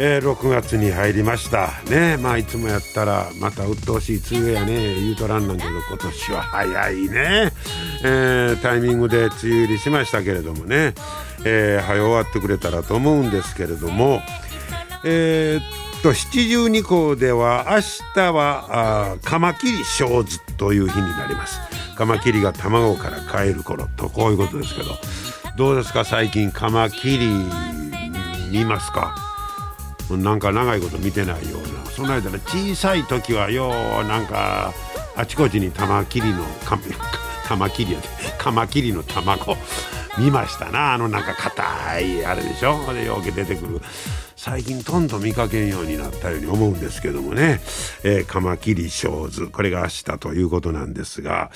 えー、6月に入りました。ねまあいつもやったらまた鬱陶しい梅雨やね言うとらんなんけど今年は早いね、えー、タイミングで梅雨入りしましたけれどもね、えー、早終わってくれたらと思うんですけれども。えー、っと七十二校では明日はあカマキリ正図という日になります。カマキリが卵から帰る頃。とこういうことですけど。どうですか最近カマキリ見ますか？なんか長いこと見てないような。その間の小さい時はようなんかあちこちに玉切りの 玉切りやで。カマキリの卵見ましたな。あのなんか硬いあれでしょ？でようけ出てくる。最近とんど見かけんようになったように思うんですけどもね、えー、カマキリ小図これが明日ということなんですが、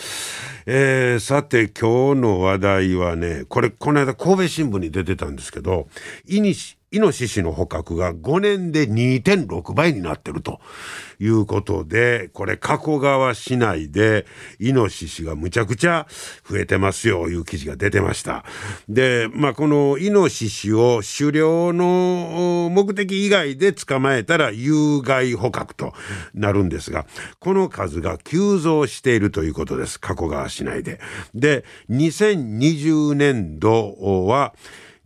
えー、さて今日の話題はねこれこの間神戸新聞に出てたんですけどイニシイノシシの捕獲が5年で2.6倍になってるということで、これ加古川市内でイノシシがむちゃくちゃ増えてますよ、いう記事が出てました。で、まあ、このイノシシを狩猟の目的以外で捕まえたら有害捕獲となるんですが、この数が急増しているということです、加古川市内で。で、2020年度は、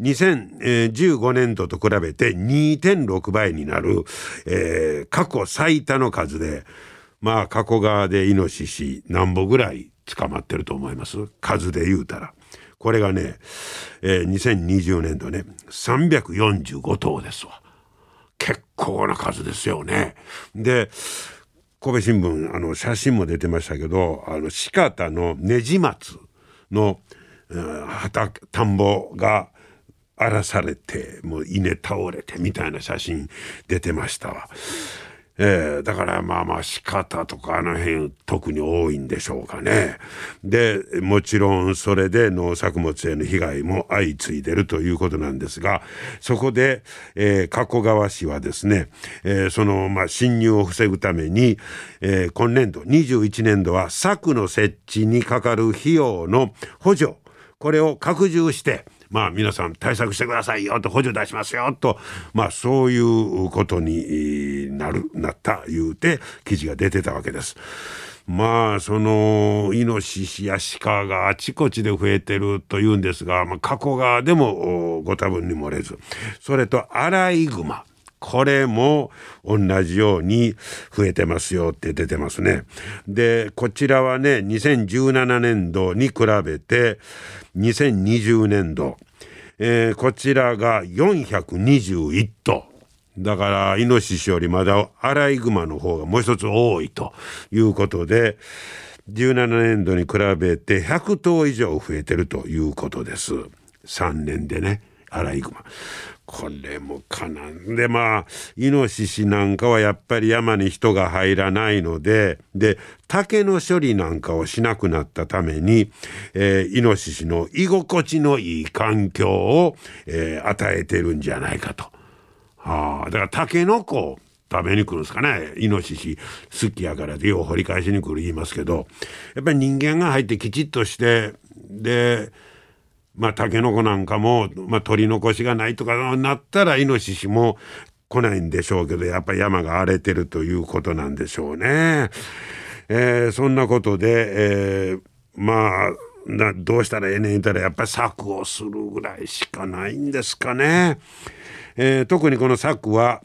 2015年度と比べて2.6倍になる、えー、過去最多の数で、まあ、加古川でイノシシ何歩ぐらい捕まってると思います？数で言うたら。これがね、えー、2020年度ね、345頭ですわ。結構な数ですよね。で、神戸新聞、あの、写真も出てましたけど、あの、四方のねじ松の、畑、田んぼが、荒らされてもう稲倒れてみたいな写真出てましたわ。えー、だからまあまあ仕方とかあの辺特に多いんでしょうかね。でもちろんそれで農作物への被害も相次いでるということなんですがそこで、えー、加古川市はですね、えー、そのまあ侵入を防ぐために、えー、今年度21年度は柵の設置にかかる費用の補助これを拡充してまあ皆さん対策してくださいよと補助出しますよとまあそういうことになるなった言うて記事が出てたわけです。まあそのイノシシや鹿があちこちで増えてるというんですが、まあ、加古川でもご多分に漏れずそれとアライグマこれも同じように増えてますよって出てますね。で、こちらはね、2017年度に比べて、2020年度、えー、こちらが421頭。だから、イノシシよりまだアライグマの方がもう一つ多いということで、17年度に比べて100頭以上増えてるということです。3年でね、アライグマ。これもかなんでまあイノシシなんかはやっぱり山に人が入らないのでで竹の処理なんかをしなくなったために、えー、イノシシの居心地のいい環境を、えー、与えてるんじゃないかと。はあ、だからタケノコ食べに来るんですかねイノシシ好きやからでよう掘り返しに来る言いますけどやっぱり人間が入ってきちっとしてでまあ、タケノコなんかも、まあ、取り残しがないとかなったら、イノシシも来ないんでしょうけど、やっぱり山が荒れてるということなんでしょうね。えー、そんなことで、えー、まあ、どうしたらええねん言ったらやっぱり策をするぐらいしかないんですかね。えー、特にこの策は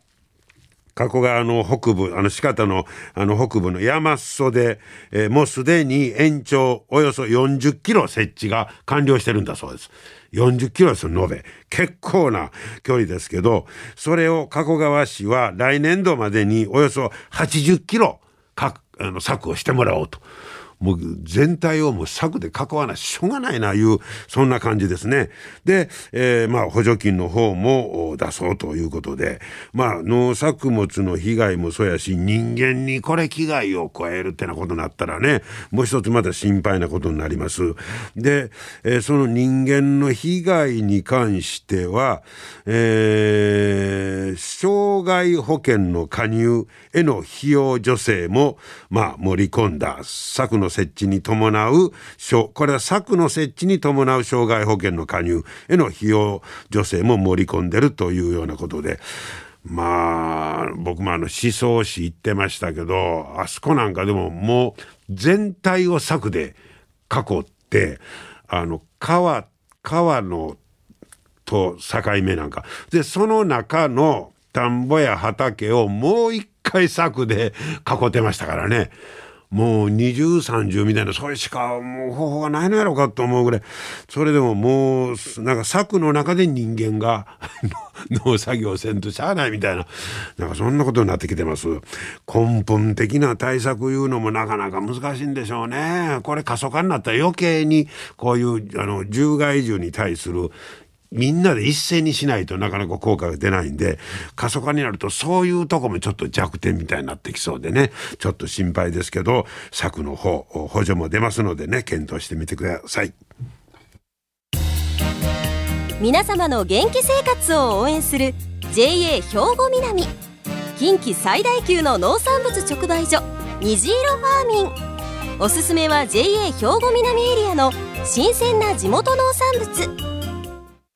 加古川の北部、あの四方のあの北部の山裾で、えー、もうすでに延長およそ40キロ設置が完了してるんだそうです。40キロです延べ。結構な距離ですけど、それを加古川市は来年度までにおよそ80キロかあの策をしてもらおうと。もう全体をもう柵で囲わないしょうがないないうそんな感じですね。で、えー、まあ補助金の方も出そうということでまあ農作物の被害もそうやし人間にこれ危害を加えるってなことになったらねもう一つまた心配なことになります。で、えー、その人間の被害に関しては、えー、障害保険の加入への費用助成も、まあ、盛り込んだ策の設置に伴うこれは策の設置に伴う障害保険の加入への費用助成も盛り込んでるというようなことで。まあ僕もあの思想史行ってましたけどあそこなんかでももう全体を柵で囲ってあの川川のと境目なんかでその中の田んぼや畑をもう一回柵で囲ってましたからね。もう二重三重みたいなそれしかもう方法がないのやろうかと思うぐらいそれでももうなんか柵の中で人間が 農作業せんとしゃあないみたいななんかそんなことになってきてます。根本的な対策いうのもなかなか難しいんでしょうね。これ過疎化になったら余計にこういうあの獣害獣に対するみんなで一斉にしないとなかなか効果が出ないんで過疎化になるとそういうとこもちょっと弱点みたいになってきそうでね。ちょっと心配ですけど策の方補助も出ますのでね検討してみてください。皆様の元気生活を応援する JA 兵庫南。近畿最大級の農産物直売所虹色ファーミン。おすすめは JA 兵庫南エリアの新鮮な地元農産物。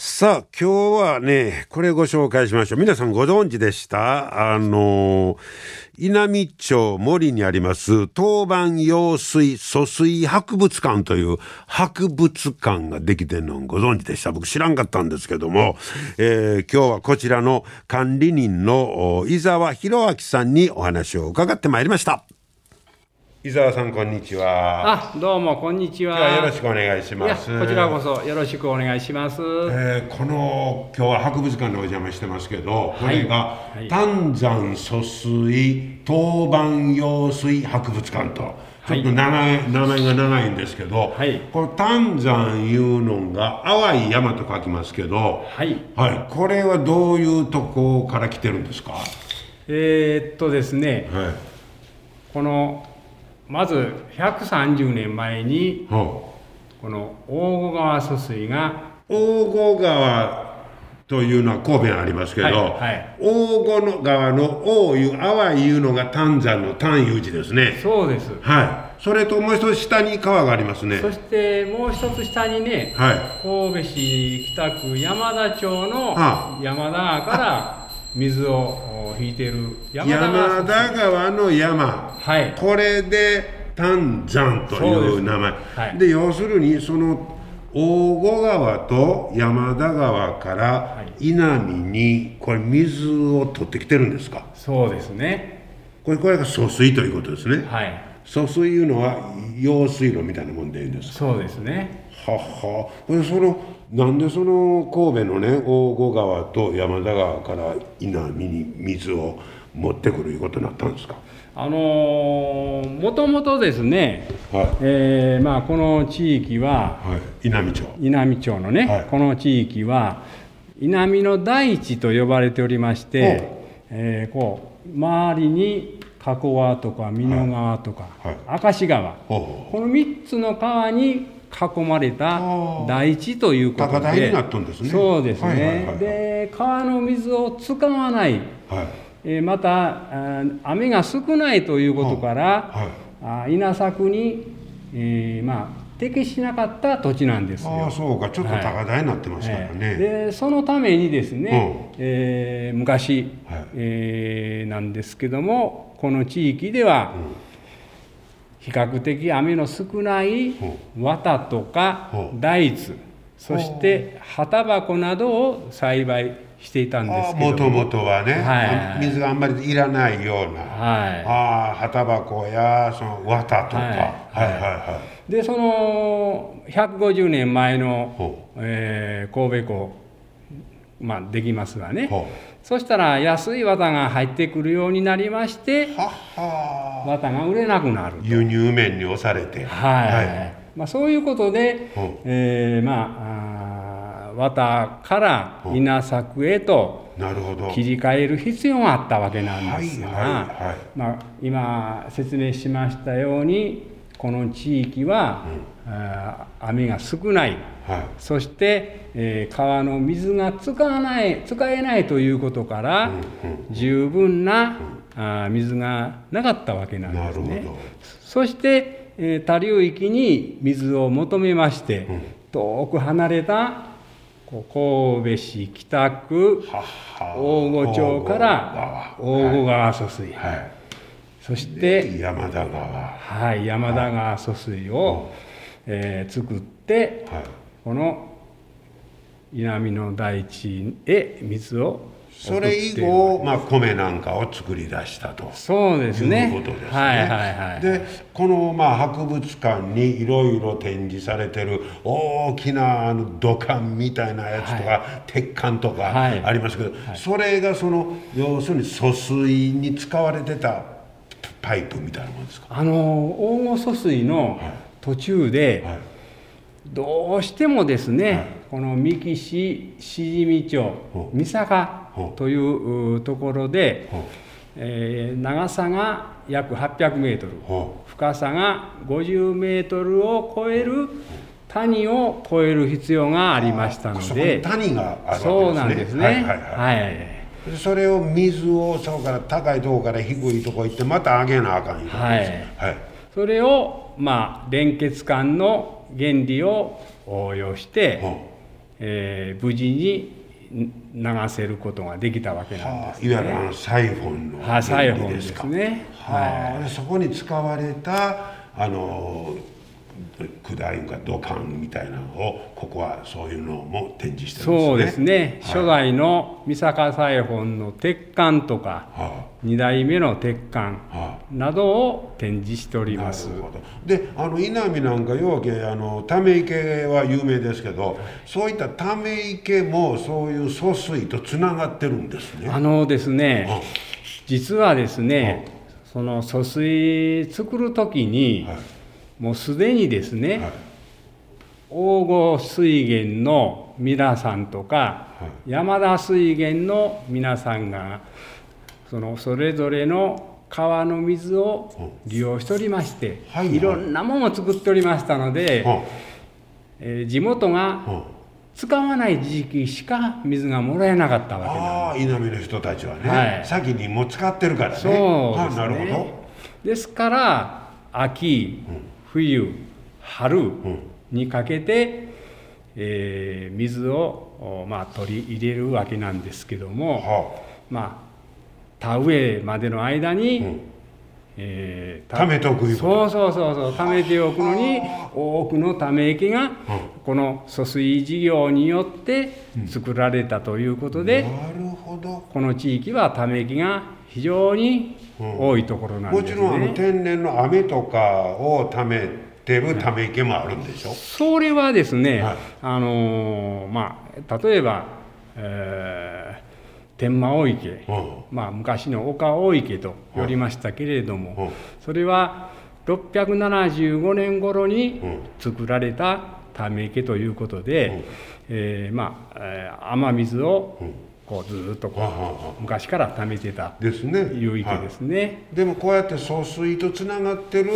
さあ今日はねこれご紹介しましょう。皆さんご存知でした？あの稲美町森にあります当番用水疎水博物館という博物館ができてるのご存知でした。僕知らんかったんですけども、えー、今日はこちらの管理人の伊沢博明さんにお話を伺ってまいりました。伊沢さんこんにちは。あ、どうもこんにちは。よろしくお願いします。こちらこそよろしくお願いします。えー、この今日は博物館でお邪魔してますけど、これが、はい、丹山疎水当番用水博物館と。ちょっと長い、名前が長いんですけど、はい、この丹山いうのが淡い山と書きますけど、はい、はい、これはどういうとこから来てるんですか？えー、っとですね、はい、このまず130年前に、この大御川疎水が大御川というのは神戸にありますけど、はいはい、大御の川の大湯淡いいうのが丹山の丹湯寺ですね。そうです。はい。それともう一つ下に川がありますね。そしてもう一つ下にね、はい、神戸市北区山田町の山田川から水を引いてる山田川。の山、はい、これで丹山という名前。で,、はい、で要するにその大御川と山田川から稲見にこれ水を取ってきてるんですか？そうですね。これこれが疎水ということですね。はい。疎水いうのは用水路みたいなもんでいいんですか？そうですねはは。そのなんでその神戸のね大御川と山田川から稲見に水を持ってくるいうことになったんですか？あのもともとですね、はい、えー、まあ、この地域は、はい、稲美町。稲美町のね、はい、この地域は稲美の大地と呼ばれておりまして、えー、こう周りに加古川とか美濃川とか、明石川。この3つの川に囲まれた大地ということで、ね、そうですね、はいはいはいはい、で川の水を使わない、はい、えー、また雨が少ないということから、はい、稲作に、えー、まあ適しなかった土地なんですよ。あそうか。ちょっと高台になってますからね。はい、でそのためにですね、うん、えー、昔、はい、えー、なんですけどもこの地域では、うん比較的雨の少ない綿とか大豆そして葉タバコなどを栽培していたんですけども。ともとはね、はい。水があんまりいらないような、はい。ああ葉タバコやその綿とか、はい、はいはいはい。でその150年前のほ、えー神戸港、まあ、できますがね。ほそしたら安い綿が入ってくるようになりまして綿が売れなくなると。輸入面に押されて。はい。まあ、そういうことでほう、えーまあ綿から稲作へとなるほど。切り替える必要があったわけなんですが、はいはいはい。まあ、今説明しましたようにこの地域は、あー雨が少ない。はい。そして、えー川の水が使わない使えないということから、十分な、あー水がなかったわけなんですね。そして、えー他流域に水を求めまして、遠く離れた神戸市北区大御町から大御川。疎水、はいそして、山田川。はい、山田川疎水を、えー作ってはい。この南の大地へ水をそれ以後、まあ、米なんかを作り出したと。そうですね。いうことですね。はいはいはいでこの、まあ、博物館にいろいろ展示されてる大きなあの土管みたいなやつとか、鉄管とかはい。ありますけど、それがその要するに疎水に使われてたパイプみたいなもんですか？あの大御疎水の途中で、はい。どうしてもですね、この三木市しじみ町ほ三坂といううところで、えー長さが約800メートルほ深さが50メートルを超える谷を越える必要がありましたのそこにで谷があるわけですね。そうなんですね。はいはいはい。はいでそれを水をそこから高いところから低いところ行ってまた上げなあかんいうはい。はい。それをまあ連結管の原理を応用して、ほうえー無事に流せることができたわけなんです、はあいわゆるサイフォンのはいサイフォンで原理かすねはあでそこに使われたあの管いうか土管みたいなのをここはそういうのも展示してるんですね。そうですね、はい。初代の三坂サイフォンの鉄管とかは2代目の鉄管あ。はなどを展示しておりあ、なます。るほど。であの稲見なんかようけあのため池は有名ですけどそういったため池もそういう疎水とつながってるんですね。あのですねあ。実はですねその疎水作る時に、はいもうすでにですね、はい。大御水源の皆さんとか、は山田水源の皆さんがそのそれぞれの川の水を利用しておりまして、はい。はいいろんなものを作っておりましたので、はえー地元がは使わない時期しか水がもらえなかったわけなんああ稲見の人たちはね、はい。先にもう使ってるからね。そうですあなるほね。ですから秋、冬、春にかけて、えー水を、おまあ、取り入れるわけなんですけどど。も、はまあ田植えまでの間に、うんえー貯めとくいうことそうそうそうそう貯めておくのに多くのため池がこの疎水事業によって作られたということあ。で、なるほど。この地域はため池が非常に多いところなんですね。もちろんあの天然の雨とかを貯めてるため池もあるんでしょ？それはですね、はい。あのーまあ例えば、えー天満大池、うん。まあ、昔の岡大池と呼びましたけれども、うん。それは675年頃にうん。作られたため池ということで、えーまあ、えー雨水をこうずっとこう昔から貯めてたですね。いう池ですね。はい。でもこうやって疎水とつながってる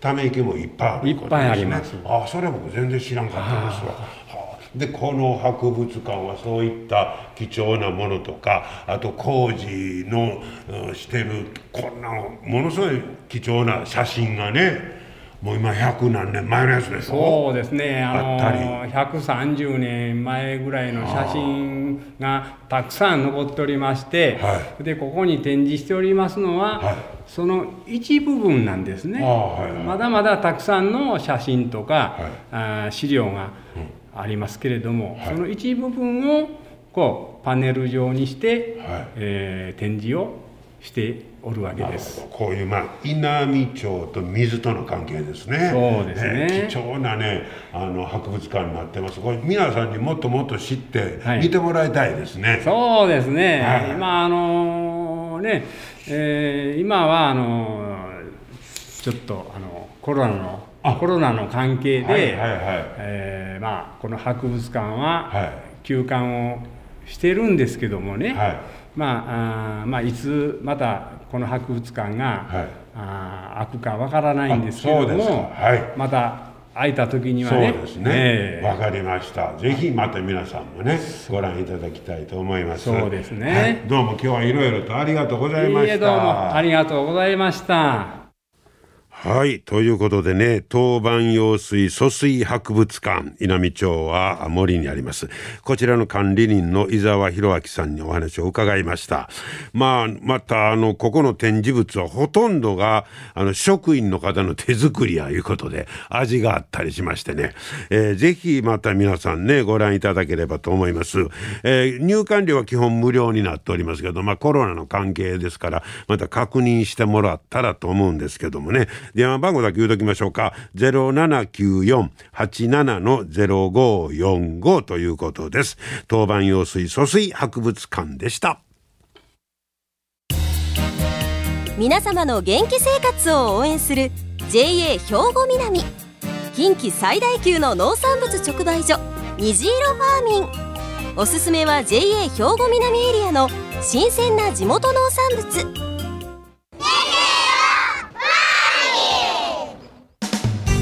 ため池もいっぱいある。いっぱいあります。あそれは僕全然知らんかったですわ。はあ。でこの博物館はそういった貴重なものとかあと工事のうんしてるこんなものすごい貴重な写真がねもう今百何年前のやつでしょそうですね、あのあったり。130年前ぐらいの写真分がたくさん残っておりまして、はい、でここに展示しておりますのは、はい、その一部分なんですね、はいはい、まだまだたくさんの写真とか、はい、あ資料がありますけれども、その一部分をこうパネル状にして、はい、えー、展示をしておるわけです。こういうまあ稲美町と水との関係ですね。そうですね、ね、貴重なねあの博物館になってます。これ皆さんにもっともっと知って見てもらいたいですね、はい、そうですね、はい、今あのー、ね、えー、今はあのー、ちょっとあのコロナのコロナの関係で、はいはいはい、えー、まあ、この博物館は休館をしてるんですけどもね、はい、まああまあ、いつまたこの博物館が、はい、あ開くかわからないんですけども、はい、また開いた時にはね。そうですね。わ、え。ー、かりました。ぜひまた皆さんもねご覧いただきたいと思います。そうですね、どうも今日はいろいろとありがとうございました。どうもありがとうございましたはい。ということでね、当番用水疎水博物館、稲美町は森にあります。こちらの管理人の伊沢博明さんにお話を伺いました。まあ、また、あの、ここの展示物はほとんどが、あの、職員の方の手作りやいうことで、味があったりしましてね、えー、ぜひまた皆さんね、ご覧いただければと思います。えー、入館料は基本無料になっておりますけど、まあ、コロナの関係ですから、また確認してもらったらと思うんですけどもね、電話番号だけ言うときましょうか。0794-87の0545ということです。当番用水疎水博物館でした。皆様の元気生活を応援する JA 兵庫南近畿最大級の農産物直売所虹色ファーミンおすすめは JA 兵庫南エリアの新鮮な地元農産物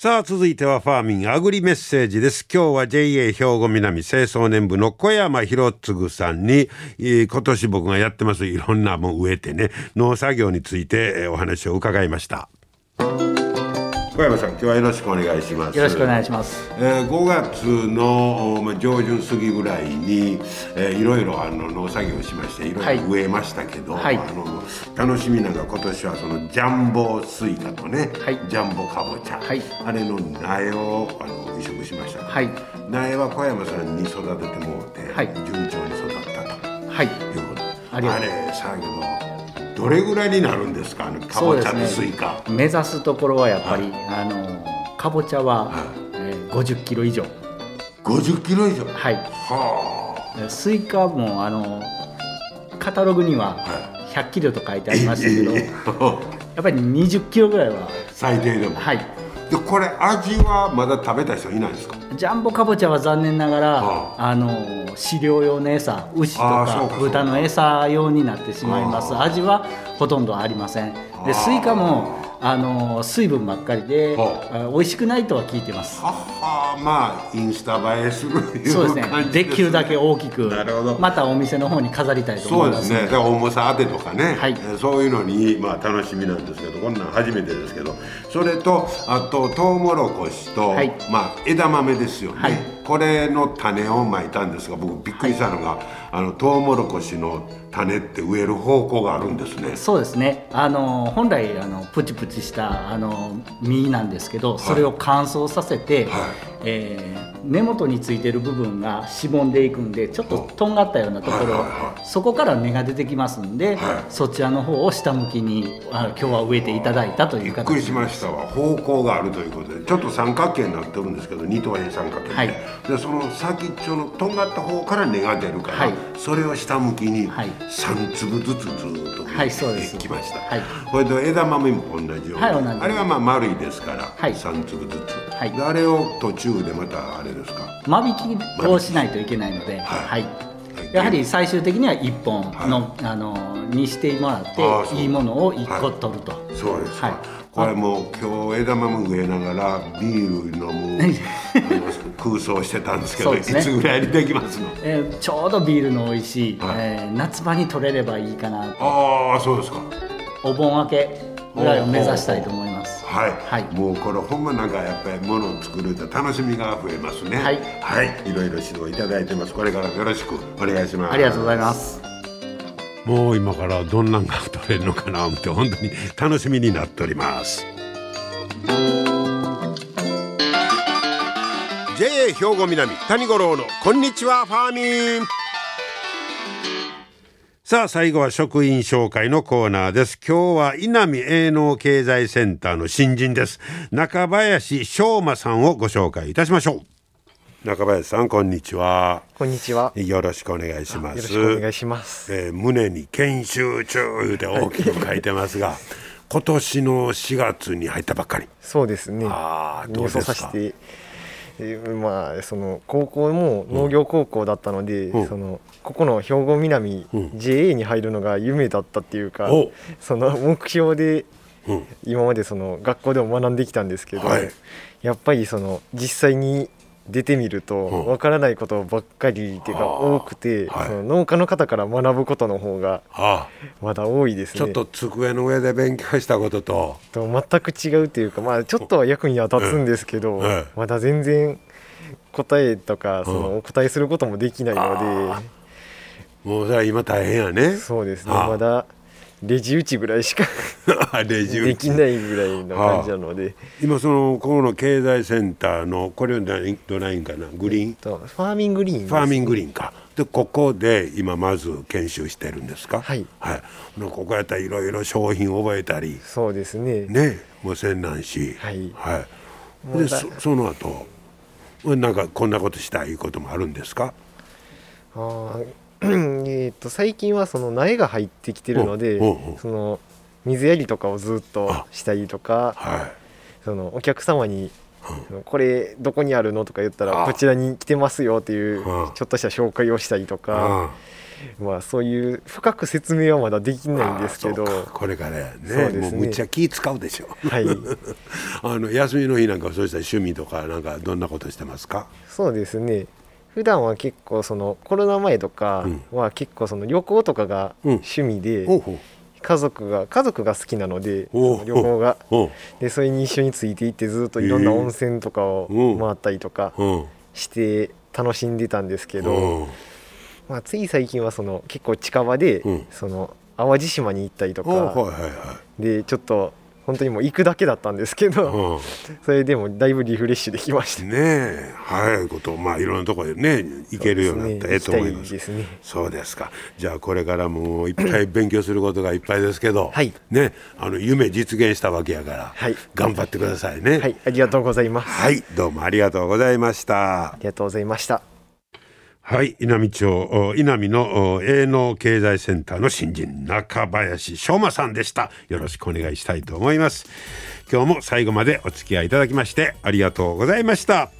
さあ続いてはファーミングアグリメッセージです今日は JA 兵庫南清掃年部の小山博次さんに、今年僕がやってますいろんなもん植えてね農作業について、お話を伺いました。小山さん今日はよろしくお願いします。よろしくお願いします、えー、5月の、まあ、上旬過ぎぐらいに、えー、いろいろあの農作業しましていろいろ植えましたけど、はい、あの楽しみなのが今年はそのジャンボスイカとね、はい、ジャンボかぼちゃ、はい、あれの苗をあの移植しました、はい、苗は小山さんに育ててもらって、はい、順調に育ったと、はい、いうこと。あれさあけどどれぐらいになるんですか？あのかぼちゃとスイカ、ね、目指すところはやっぱり、はい、あのかぼちゃは、はい。えー、50キロ以上。50キロ以上？はい。はあ。スイカもあのカタログには100キロと書いてありましたけど、やっぱり20キロぐらいは最低でも。はいでこれ味はまだ食べた人いないですか？ジャンボかぼちゃは残念ながら、はあ、あの飼料用の餌牛とか豚の餌用になってしまいます。味はほとんどありません。でスイカもあの水分ばっかりで、はあ、美味しくないとは聞いてます。ははまあインスタ映えするそうですね。できるだけ大きくなるほど。またお店の方に飾りたいと思いますそうですね。重さ当てとかね、はい、そういうのに、まあ、楽しみなんですけどこんなん初めてですけど。それとあとトウモロコシと、はい、まあ、枝豆ですよね、はい、これの種をまいたんですが僕びっくりしたのが、あのトウモロコシの種って植える方向があるんですね。そうですね。あの本来あのプチプチしたあの実なんですけどそれを乾燥させて、はい、えー、根元についてる部分がしぼんでいくんでちょっととんがったようなところ、はいはいはい、そこから根が出てきますんで、はい、そちらの方を下向きにあ今日は植えていただいたという形びっくりしましたわ。方向があるということでちょっと三角形になってるんですけど二等辺三角形、はい、でその先っちょのとんがった方から根が出るから、はい、それを下向きに3粒ずつずっと植えてきました、はい、これと枝豆も同じように、はい、あれはまあ丸いですから、はい、3粒ずつ、はい、あれを途中でまたあれですか？間引きをしないといけないのではい、はい。やはり最終的には1本の,、あのにしてもらっていいものを1個取ると、そうですはい。これもう今日枝豆植えながらビール飲む空想してたんですけど、ね、いつぐらいにできますの、えー、ちょうどビールの美味しい、はい、えー、夏場に取れればいいかなああそうですか。お盆明けぐらいを目指したいと思いますはい、はい、もうこれほんまなんかやっぱりものを作ると楽しみが増えますね。はい、はい、いろいろ指導いただいてます。これからよろしくお願いします。ありがとうございます。もう今からどんなんが取れるのかなって本当に楽しみになっております。JA 兵庫南谷五郎のこんにちはファーミンさあ最後は職員紹介のコーナーです。今日は稲見営農経済センターの新人です。中林翔馬さんをご紹介いたしましょう。中林さんこんにちは。こんにちは。よろしくお願いします。よろしくお願いします、えー、胸に研修中で大きく書いてますが 今年の4月に入ったばっかり。そうですね。ああどうですか？まあその高校も農業高校だったので、うん、そのここの兵庫南、うん、JA に入るのが夢だったっていうか、その目標で今までその学校でも学んできたんですけど、はい、やっぱりその実際に出てみるとわからないことばっかりっていうか多くて、はい、その農家の方から学ぶことの方がまだ多いですね。ちょっと机の上で勉強したことと。と全く違うっていうかまあちょっとは役には立つんですけど、まだ全然答えとかそのお答えすることもできないので、もうそれは今大変やね。そうですね。まだレジ打ちぐらいしか レジできないぐらいの感じなので、はあ、今そのこの経済センターのこれはどないんかな？グリーン、えっと、ファーミングリーン、ファーミングリーンか。でここで今まず研修してるんですか？はい、はい、ここやったらいろいろ商品覚えたり。そうですね。ね。もうせんなんし。はい、はい、でそその後なんかこんなことしたいこともあるんですか？ああえと最近はその苗が入ってきてるのでその水やりとかをずっとしたりとか、はい、そのお客様に「これどこにあるの?」とか言ったら「こちらに来てますよ」っていうちょっとした紹介をしたりとか。まあそういう深く説明はまだできないんですけどこれからねね。もうむっちゃ気使うでしょ。はい。あの休みの日なんかそうした趣味とかなんかどんなことしてますか？そうですね普段は結構そのコロナ前とかは結構その旅行とかが趣味で、家族が家族が好きなので旅行が。でそれに一緒についていってずっといろんな温泉とかを回ったりとかして楽しんでたんですけど、まあ、つい最近はその結構近場でその淡路島に行ったりとかでちょっと本当にもう行くだけだったんですけど、うん、それでもだいぶリフレッシュできましたねえ早いことまあいろんなところでね行けるようになったらええと思います。ですね。そうですか。じゃあこれからもいっぱい勉強することがいっぱいですけど、はい、ねあの夢実現したわけやから、はい、頑張ってくださいね。はい。ありがとうございます。はい。どうもありがとうございました。ありがとうございましたはい、稲美町、稲美の営農経済センターの新人、中林翔馬さんでした。よろしくお願いしたいと思います。今日も最後までお付き合いいただきましてありがとうございました。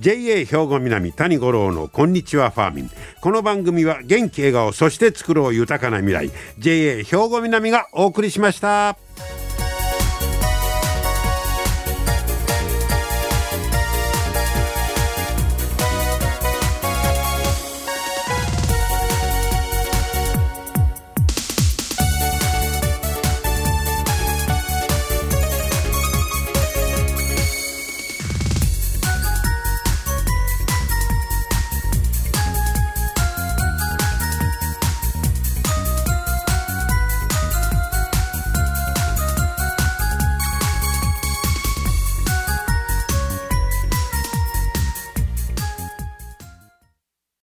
JA 兵庫南谷五郎のこんにちはファーミン。この番組は元気笑顔、そして作ろう豊かな未来。JA 兵庫南がお送りしました。